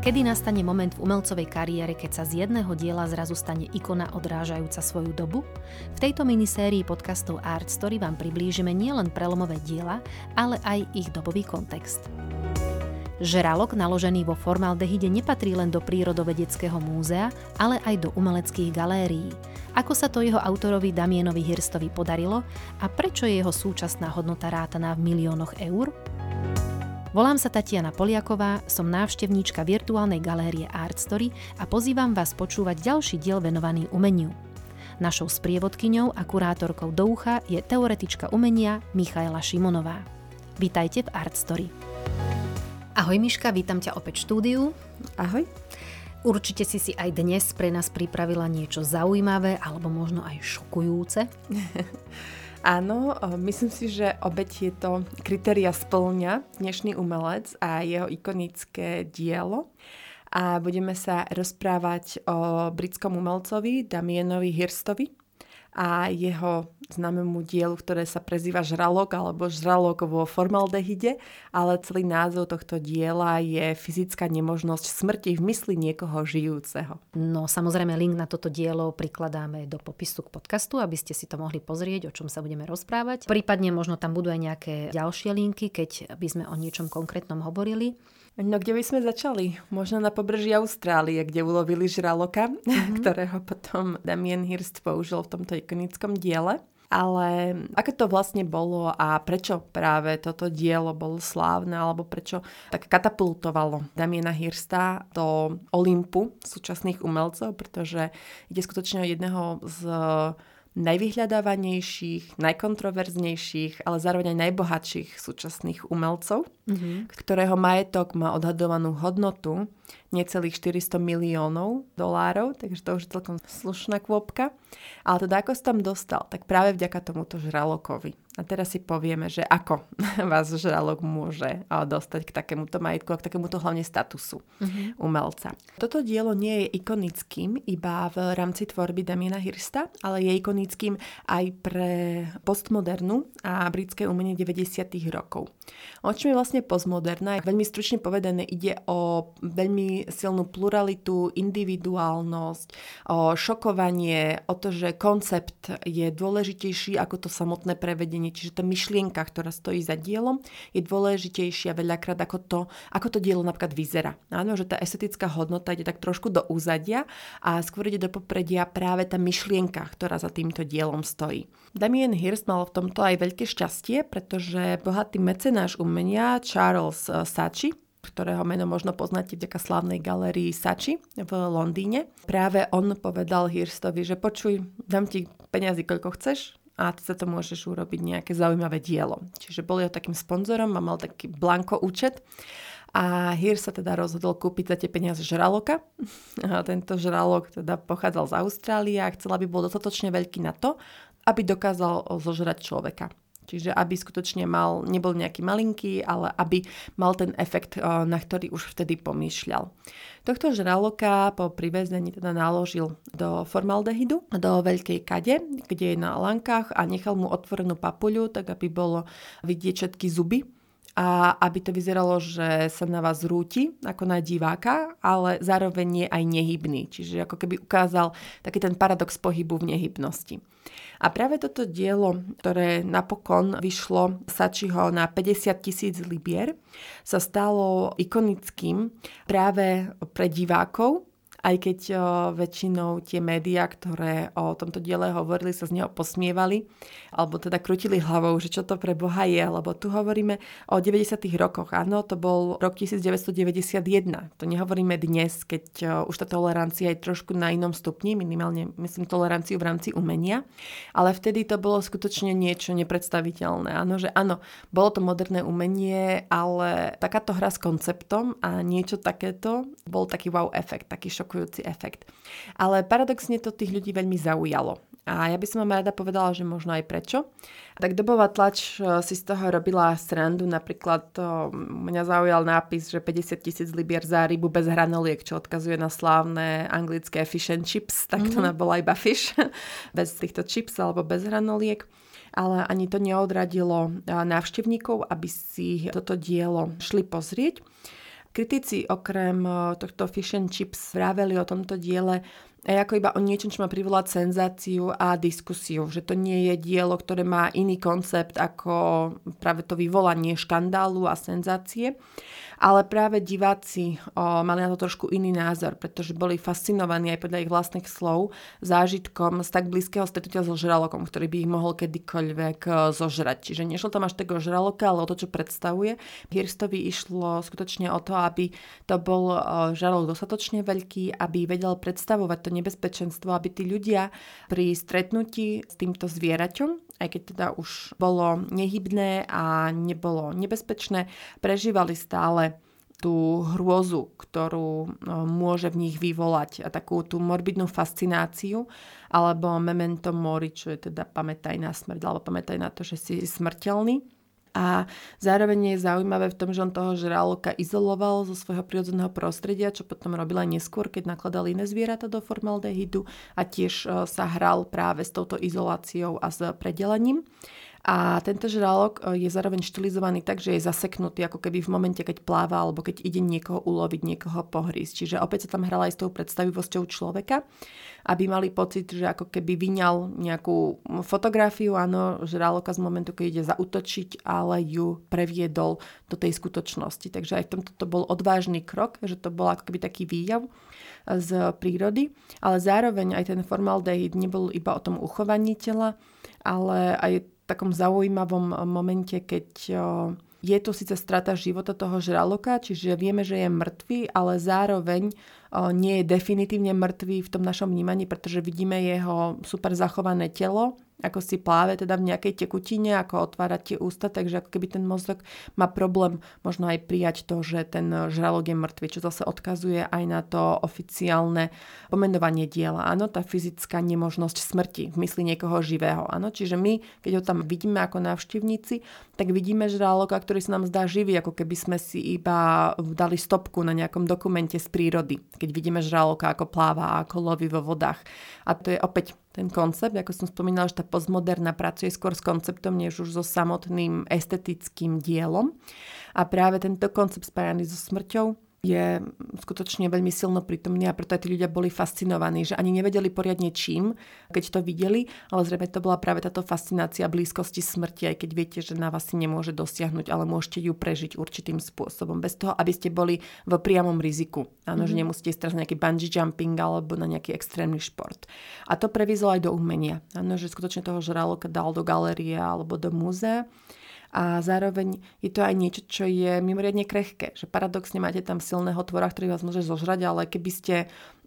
Kedy nastane moment v umelcovej kariére, keď sa z jedného diela zrazu stane ikona odrážajúca svoju dobu? V tejto minisérii podcastov Art Story vám priblížime nielen prelomové diela, ale aj ich dobový kontext. Žralok naložený vo formaldehyde nepatrí len do prírodovedeckého múzea, ale aj do umeleckých galérií. Ako sa to jeho autorovi Damienovi Hirstovi podarilo a prečo je jeho súčasná hodnota rátaná v miliónoch eur? Volám sa Tatiana Poliaková, som návštevníčka virtuálnej galérie Art Story a pozývam vás počúvať ďalší diel venovaný umeniu. Našou sprievodkyňou a kurátorkou do ucha je teoretička umenia Michaela Šimonová. Vítajte v Art Story. Ahoj Miška, vítam ťa opäť v štúdiu. Ahoj. Určite si si aj dnes pre nás pripravila niečo zaujímavé alebo možno aj šokujúce. Áno, myslím si, že obe tieto kritéria splňa dnešný umelec a jeho ikonické dielo. A budeme sa rozprávať o britskom umelcovi Damienovi Hirstovi, a jeho známemu dielu, ktoré sa prezýva Žralok alebo Žralok vo formaldehyde, ale celý názov tohto diela je fyzická nemožnosť smrti v mysli niekoho žijúceho. No samozrejme link na toto dielo prikladáme do popisu k podcastu, aby ste si to mohli pozrieť, o čom sa budeme rozprávať. Prípadne možno tam budú aj nejaké ďalšie linky, keď by sme o niečom konkrétnom hovorili. No kde by sme začali? Možno na pobreží Austrálie, kde ulovili žraloka, mm-hmm. ktorého potom Damien Hirst použil v tomto ikonickom diele. Ale ako to vlastne bolo a prečo práve toto dielo bolo slávne, alebo prečo tak katapultovalo Damiena Hirsta do Olympu súčasných umelcov, pretože ide skutočne o jedného z najvyhľadávanejších, najkontroverznejších, ale zároveň aj najbohatších súčasných umelcov, mm-hmm. ktorého majetok má odhadovanú hodnotu necelých 400 miliónov dolárov, takže to už je celkom slušná kvopka. Ale teda ako sa tam dostal? Tak práve vďaka tomuto žralokovi. A teraz si povieme, že ako vás žralok môže dostať k takémuto majetku a k takémuto hlavne statusu uh-huh. umelca. Toto dielo nie je ikonickým iba v rámci tvorby Damiena Hirsta, ale je ikonickým aj pre postmodernu a britské umenie 90. rokov. O čom je vlastne postmoderná? Veľmi stručne povedané ide o veľmi silnú pluralitu, individuálnosť, o šokovanie, o to, že koncept je dôležitejší ako to samotné prevedenie, čiže tá myšlienka, ktorá stojí za dielom, je dôležitejšia veľakrát ako to, ako to dielo napríklad vyzerá. Áno, že tá estetická hodnota ide tak trošku do úzadia a skôr ide do popredia práve tá myšlienka, ktorá za týmto dielom stojí. Damien Hirst mal v tomto aj veľké šťastie, pretože bohatý mecenáš umenia Charles Sachi ktorého meno možno poznáte vďaka slávnej galérii Sači v Londýne. Práve on povedal Hirstovi, že počuj, dám ti peniazy koľko chceš, a ty sa to môžeš urobiť nejaké zaujímavé dielo. Čiže bol jeho takým sponzorom a mal taký blanko účet. A Hir sa teda rozhodol kúpiť za tie peniaze žraloka. A tento žralok teda pochádzal z Austrálie a chcel, aby bol dostatočne veľký na to, aby dokázal zožrať človeka. Čiže aby skutočne mal, nebol nejaký malinký, ale aby mal ten efekt, eh, na ktorý už vtedy pomýšľal. Tohto žraloka po privezení teda naložil do formaldehydu, do veľkej kade, kde je na lankách a nechal mu otvorenú papuľu, tak aby bolo vidieť všetky zuby a aby to vyzeralo, že sa na vás rúti ako na diváka, ale zároveň je aj nehybný. Čiže ako keby ukázal taký ten paradox pohybu v nehybnosti. A práve toto dielo, ktoré napokon vyšlo Sačiho na 50 tisíc libier, sa stalo ikonickým práve pre divákov, aj keď o, väčšinou tie médiá, ktoré o tomto diele hovorili, sa z neho posmievali, alebo teda krutili hlavou, že čo to pre Boha je, lebo tu hovoríme o 90. rokoch. Áno, to bol rok 1991. To nehovoríme dnes, keď o, už tá tolerancia je trošku na inom stupni, minimálne myslím toleranciu v rámci umenia, ale vtedy to bolo skutočne niečo nepredstaviteľné. Áno, že áno, bolo to moderné umenie, ale takáto hra s konceptom a niečo takéto bol taký wow efekt, taký šok šokujúci efekt. Ale paradoxne to tých ľudí veľmi zaujalo. A ja by som vám rada povedala, že možno aj prečo. Tak dobová tlač e, si z toho robila srandu, napríklad to mňa zaujal nápis, že 50 tisíc libier za rybu bez hranoliek, čo odkazuje na slávne anglické fish and chips, tak to mm-hmm. bola iba fish, bez týchto chips alebo bez hranoliek ale ani to neodradilo návštevníkov, aby si toto dielo šli pozrieť. Kritici okrem tohto fish and chips vraveli o tomto diele aj ako iba o niečom, čo má privolať senzáciu a diskusiu. Že to nie je dielo, ktoré má iný koncept ako práve to vyvolanie škandálu a senzácie ale práve diváci o, mali na to trošku iný názor, pretože boli fascinovaní aj podľa ich vlastných slov zážitkom z tak blízkeho stretnutia so žralokom, ktorý by ich mohol kedykoľvek e, zožrať. Čiže nešlo tam až takého žraloka, ale o to, čo predstavuje. Hirstovi išlo skutočne o to, aby to bol e, žralok dostatočne veľký, aby vedel predstavovať to nebezpečenstvo, aby tí ľudia pri stretnutí s týmto zvieraťom aj keď teda už bolo nehybné a nebolo nebezpečné, prežívali stále tú hrôzu, ktorú no, môže v nich vyvolať a takú tú morbidnú fascináciu alebo memento mori, čo je teda pamätaj na smrť alebo pamätaj na to, že si smrteľný. A zároveň je zaujímavé v tom, že on toho žraloka izoloval zo svojho prírodzeného prostredia, čo potom robil aj neskôr, keď nakladal iné zvieratá do formaldehydu a tiež e, sa hral práve s touto izoláciou a s predelením. A tento žralok e, je zároveň štilizovaný tak, že je zaseknutý ako keby v momente, keď pláva alebo keď ide niekoho uloviť, niekoho pohrísť. Čiže opäť sa tam hrala aj s tou predstavivosťou človeka, aby mali pocit, že ako keby vyňal nejakú fotografiu, áno, žraloka z momentu, keď ide zautočiť, ale ju previedol do tej skutočnosti. Takže aj v tomto to bol odvážny krok, že to bol ako keby taký výjav z prírody, ale zároveň aj ten formaldehyd nebol iba o tom uchovaní tela, ale aj takom zaujímavom momente, keď je to síce strata života toho žraloka, čiže vieme, že je mŕtvý, ale zároveň nie je definitívne mŕtvý v tom našom vnímaní, pretože vidíme jeho super zachované telo, ako si pláve teda v nejakej tekutine, ako otvárať tie ústa, takže ako keby ten mozog má problém možno aj prijať to, že ten žralok je mŕtvy, čo zase odkazuje aj na to oficiálne pomenovanie diela. Áno, tá fyzická nemožnosť smrti v mysli niekoho živého. Áno, čiže my, keď ho tam vidíme ako návštevníci, tak vidíme žraloka, ktorý sa nám zdá živý, ako keby sme si iba dali stopku na nejakom dokumente z prírody keď vidíme žraloka, ako pláva a ako loví vo vodách. A to je opäť ten koncept, ako som spomínala, že tá postmoderna pracuje skôr s konceptom, než už so samotným estetickým dielom. A práve tento koncept spájaný so smrťou je skutočne veľmi silno prítomný a preto aj tí ľudia boli fascinovaní, že ani nevedeli poriadne čím, keď to videli, ale zrejme to bola práve táto fascinácia blízkosti smrti, aj keď viete, že na vás si nemôže dosiahnuť, ale môžete ju prežiť určitým spôsobom, bez toho, aby ste boli v priamom riziku. Áno, mm-hmm. že mhm. nemusíte ísť na nejaký bungee jumping alebo na nejaký extrémny šport. A to prevízlo aj do umenia. Áno, že skutočne toho žraloka dal do galérie alebo do múzea a zároveň je to aj niečo, čo je mimoriadne krehké. Že paradoxne máte tam silného tvora, ktorý vás môže zožrať, ale keby ste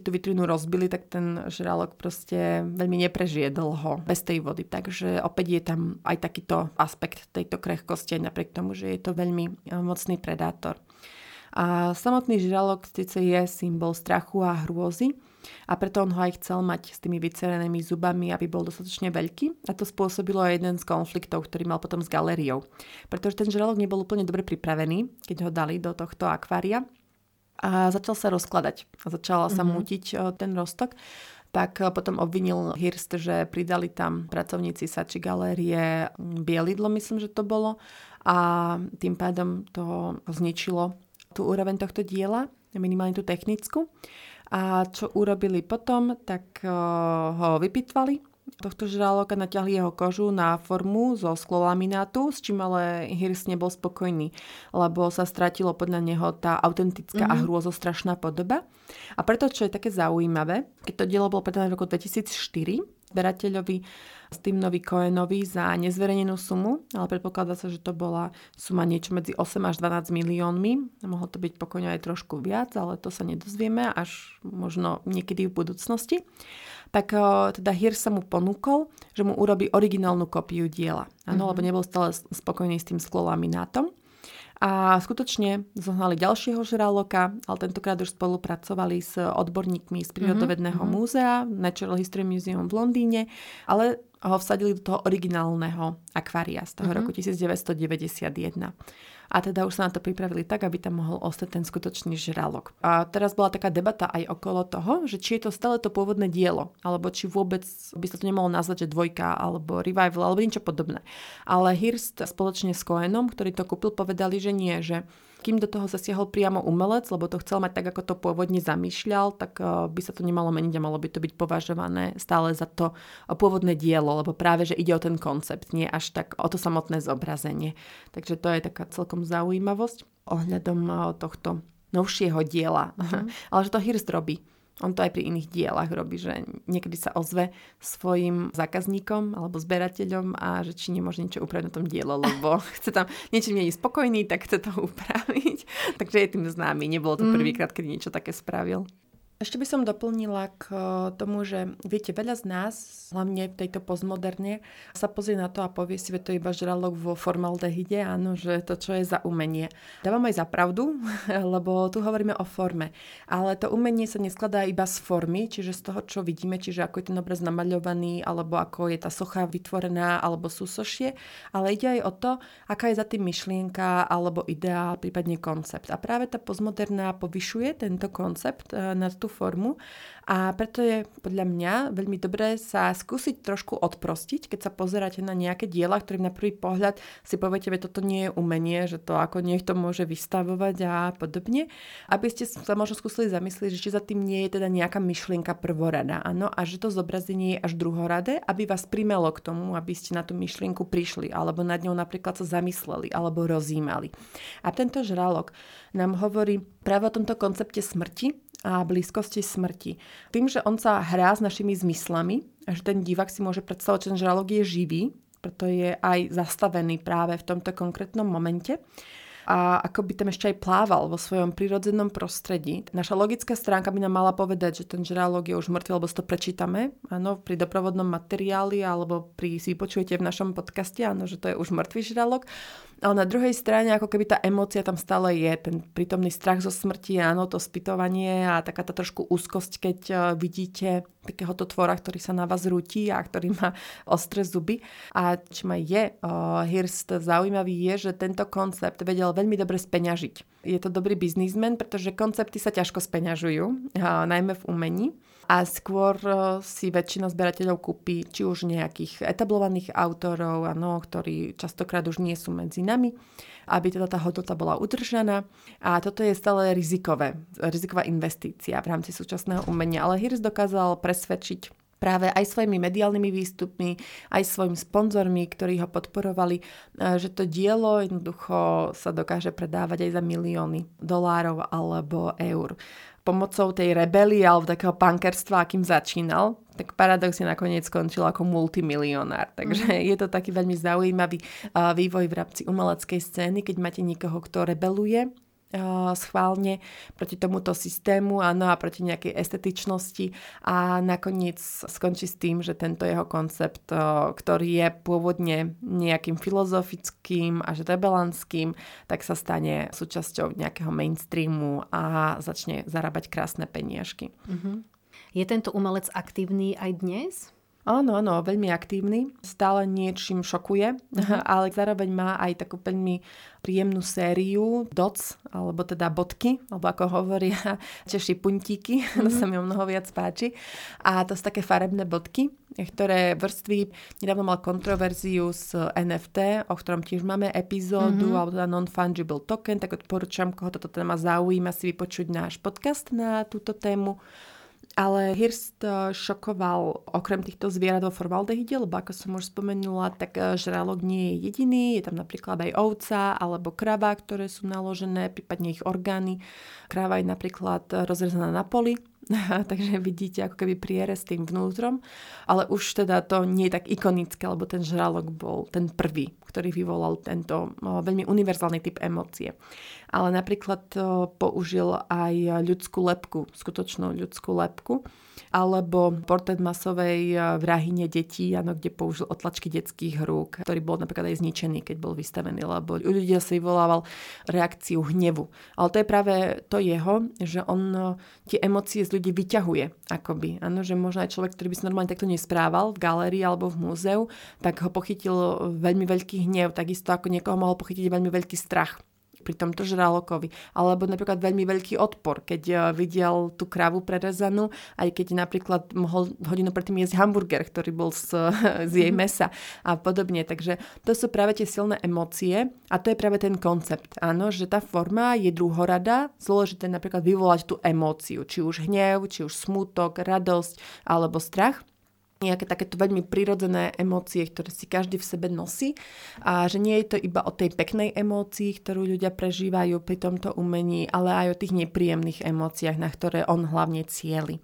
tú vitrinu rozbili, tak ten žralok proste veľmi neprežije dlho bez tej vody. Takže opäť je tam aj takýto aspekt tejto krehkosti, napriek tomu, že je to veľmi e, mocný predátor. A samotný žralok síce je symbol strachu a hrôzy, a preto on ho aj chcel mať s tými vycerenými zubami, aby bol dostatočne veľký a to spôsobilo aj jeden z konfliktov, ktorý mal potom s galériou. Pretože ten žralok nebol úplne dobre pripravený, keď ho dali do tohto akvária a začal sa rozkladať. A začala sa mm-hmm. mutiť ten rostok tak potom obvinil Hirst, že pridali tam pracovníci Sači galérie bielidlo, myslím, že to bolo, a tým pádom to zničilo tú úroveň tohto diela, minimálne tú technickú. A čo urobili potom, tak eh, ho vypitvali tohto žraloka, natiahli jeho kožu na formu zo sklolaminátu, s čím ale Hirs nebol spokojný, lebo sa stratilo podľa neho tá autentická mm-hmm. a mhm. hrôzostrašná podoba. A preto, čo je také zaujímavé, keď to dielo bolo predané v roku 2004, berateľovi Stevenovi Cohenovi za nezverejnenú sumu, ale predpokladá sa, že to bola suma niečo medzi 8 až 12 miliónmi. Mohlo to byť pokojne aj trošku viac, ale to sa nedozvieme až možno niekedy v budúcnosti. Tak teda Hir sa mu ponúkol, že mu urobí originálnu kopiu diela. Áno, mm-hmm. lebo nebol stále spokojný s tým sklolaminátom. A skutočne zohnali ďalšieho žraloka, ale tentokrát už spolupracovali s odborníkmi z prírodovedného mm-hmm. múzea, Natural History Museum v Londýne, ale ho vsadili do toho originálneho akvária z toho mm-hmm. roku 1991. a teda už sa na to pripravili tak, aby tam mohol ostať ten skutočný žralok. A teraz bola taká debata aj okolo toho, že či je to stále to pôvodné dielo, alebo či vôbec by sa to nemalo nazvať, že dvojka, alebo revival, alebo niečo podobné. Ale Hirst spoločne s Cohenom, ktorý to kúpil, povedali, že nie, že kým do toho zasiahol priamo umelec, lebo to chcel mať tak, ako to pôvodne zamýšľal, tak eh, by sa to nemalo meniť a malo by to byť považované stále za to eh, pôvodné dielo, lebo práve, že ide o ten koncept, nie až tak o to samotné zobrazenie. Takže to je taká celkom zaujímavosť ohľadom eh, tohto novšieho diela. Uh-huh. Ale že to Hirst robí. On to aj pri iných dielach robí, že niekedy sa ozve svojim zákazníkom alebo zberateľom a že či nemôže niečo upraviť na tom dielo, lebo chce tam niečo nie je spokojný, tak chce to upraviť. Takže je tým známy. Nebolo to mm. prvýkrát, keď niečo také spravil. Ešte by som doplnila k eh, tomu, že viete, veľa z nás, hlavne v tejto postmoderne, sa pozrie na to a povie si, že to je iba žralok vo formaldehyde, áno, že to, čo je za umenie. Dávam aj za pravdu, lebo tu hovoríme o forme. Ale to umenie sa neskladá iba z formy, čiže z toho, čo vidíme, čiže ako je ten obraz namaľovaný, alebo ako je tá socha vytvorená, alebo súsošie, ale ide aj o to, aká je za tým myšlienka, alebo ideál, prípadne koncept. A práve tá postmoderná povyšuje tento koncept eh, na tú formu. A preto je podľa mňa veľmi dobré sa skúsiť trošku odprostiť, keď sa pozeráte na nejaké diela, ktorým na prvý pohľad si poviete, že toto nie je umenie, že to ako niekto môže vystavovať a podobne, aby ste sa možno skúsili zamyslieť, že či za tým nie je teda nejaká myšlienka prvorada, áno, a že to zobrazenie je až druhoradé, aby vás primelo k tomu, aby ste na tú myšlienku prišli, alebo nad ňou napríklad sa zamysleli, alebo rozímali. A tento žralok nám hovorí práve o tomto koncepte smrti, a blízkosti smrti. Tým, že on sa hrá s našimi zmyslami, a že ten divák si môže predstavovať, že ten žralok je živý, preto je aj zastavený práve v tomto konkrétnom momente a ako by tam ešte aj plával vo svojom prirodzenom prostredí. Naša logická stránka by nám mala povedať, že ten žralok je už mŕtvy, lebo si to prečítame, áno, pri doprovodnom materiáli alebo pri si počujete v našom podcaste, áno, že to je už mŕtvý žralok. Ale na druhej strane, ako keby tá emócia tam stále je, ten prítomný strach zo smrti, áno, to spytovanie a taká tá trošku úzkosť, keď uh, vidíte takéhoto tvora, ktorý sa na vás rúti a ktorý má ostré zuby. A čím aj je uh, Hirst zaujímavý je, že tento koncept vedel veľmi dobre speňažiť. Je to dobrý biznismen, pretože koncepty sa ťažko speňažujú, uh, najmä v umení a skôr e, si väčšina zberateľov kúpi či už nejakých etablovaných autorov, ano, ktorí častokrát už nie sú medzi nami, aby teda tá hodnota bola udržaná. A toto je stále rizikové, riziková investícia v rámci súčasného umenia. Ale Hirst dokázal presvedčiť práve aj svojimi mediálnymi výstupmi, aj svojimi sponzormi, ktorí ho podporovali, e, že to dielo jednoducho sa dokáže predávať aj za milióny dolárov alebo eur pomocou tej rebelie alebo takého pankerstva, akým začínal, tak paradoxne nakoniec skončil ako multimilionár. Takže mm. je to taký veľmi zaujímavý uh, vývoj v rámci umeleckej scény, keď máte niekoho, kto rebeluje schválne proti tomuto systému áno, a proti nejakej estetičnosti a nakoniec skončí s tým, že tento jeho koncept, ktorý je pôvodne nejakým filozofickým až rebelantským, tak sa stane súčasťou nejakého mainstreamu a začne zarábať krásne peniažky. Mm-hmm. Je tento umelec aktívny aj dnes? Áno, áno, veľmi aktívny, stále niečím šokuje, uh-huh. ale zároveň má aj takú veľmi príjemnú sériu doc, alebo teda bodky, alebo ako hovoria Češi puntíky, uh-huh. to mhm. sa mi o mnoho viac páči. A to sú také farebné bodky, ktoré vrství, nedávno mal kontroverziu s NFT, o ktorom tiež máme epizódu, uh-huh. alebo teda non-fungible token, tak odporúčam, koho toto téma zaujíma, si vypočuť náš podcast na túto tému. Ale Hirst eh, šokoval okrem týchto zvierat vo formaldehyde, lebo ako som už spomenula, tak eh, žralok nie je jediný. Je tam napríklad aj ovca alebo krava, ktoré sú naložené, prípadne ich orgány. Kráva je napríklad rozrezaná na poli, takže vidíte ako keby priere s tým vnútrom, ale už teda to nie je tak ikonické, lebo ten žralok bol ten prvý, ktorý vyvolal tento veľmi univerzálny typ emócie. Ale napríklad použil aj ľudskú lepku, skutočnú ľudskú lepku, alebo portrét masovej vrahine detí, ano, kde použil otlačky detských rúk, ktorý bol napríklad aj zničený, keď bol vystavený, lebo ľudia si vyvolával reakciu hnevu. Ale to je práve to jeho, že on tie emócie z ľudí vyťahuje, akoby. Ano, že možno aj človek, ktorý by sa normálne takto nesprával v galérii alebo v múzeu, tak ho pochytil veľmi veľký hnev, takisto ako niekoho mohol pochytiť veľmi veľký strach pri tomto žralokovi. Alebo napríklad veľmi veľký odpor, keď uh, videl tú kravu prerezanú, aj keď napríklad mohol hodinu predtým jesť hamburger, ktorý bol z, z jej mhm. mesa a podobne. Takže to sú práve tie silné emócie a to je práve ten koncept. Áno, že tá forma je druhorada, zložité napríklad vyvolať tú emóciu, či už hnev, či už smutok, radosť alebo strach nejaké takéto veľmi prirodzené emócie, ktoré si každý v sebe nosí a že nie je to iba o tej peknej emócii, ktorú ľudia prežívajú pri tomto umení, ale aj o tých nepríjemných emóciách, na ktoré on hlavne cieli.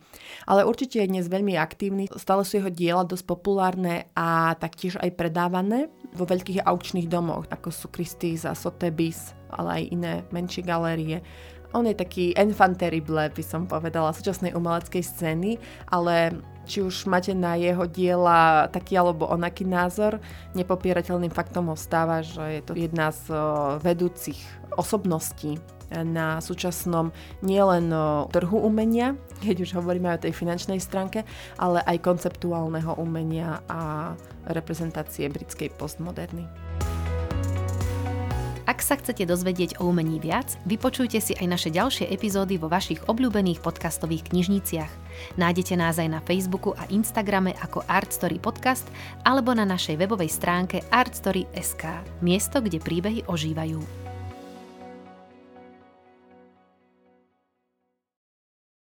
Ale určite je dnes veľmi aktívny, stále sú jeho diela dosť populárne a taktiež aj predávané vo veľkých aukčných domoch, ako sú Christie's a Sotheby's, ale aj iné menšie galérie. On je taký enfant terrible, by som povedala, súčasnej umeleckej scény, ale či už máte na jeho diela taký alebo onaký názor, nepopierateľným faktom ostáva, že je to jedna z vedúcich osobností na súčasnom nielen trhu umenia, keď už hovoríme o tej finančnej stránke, ale aj konceptuálneho umenia a reprezentácie britskej postmoderny. Ak sa chcete dozvedieť o umení viac, vypočujte si aj naše ďalšie epizódy vo vašich obľúbených podcastových knižniciach. Nájdete nás aj na Facebooku a Instagrame ako Artstory Podcast alebo na našej webovej stránke artstory.sk, miesto, kde príbehy ožívajú.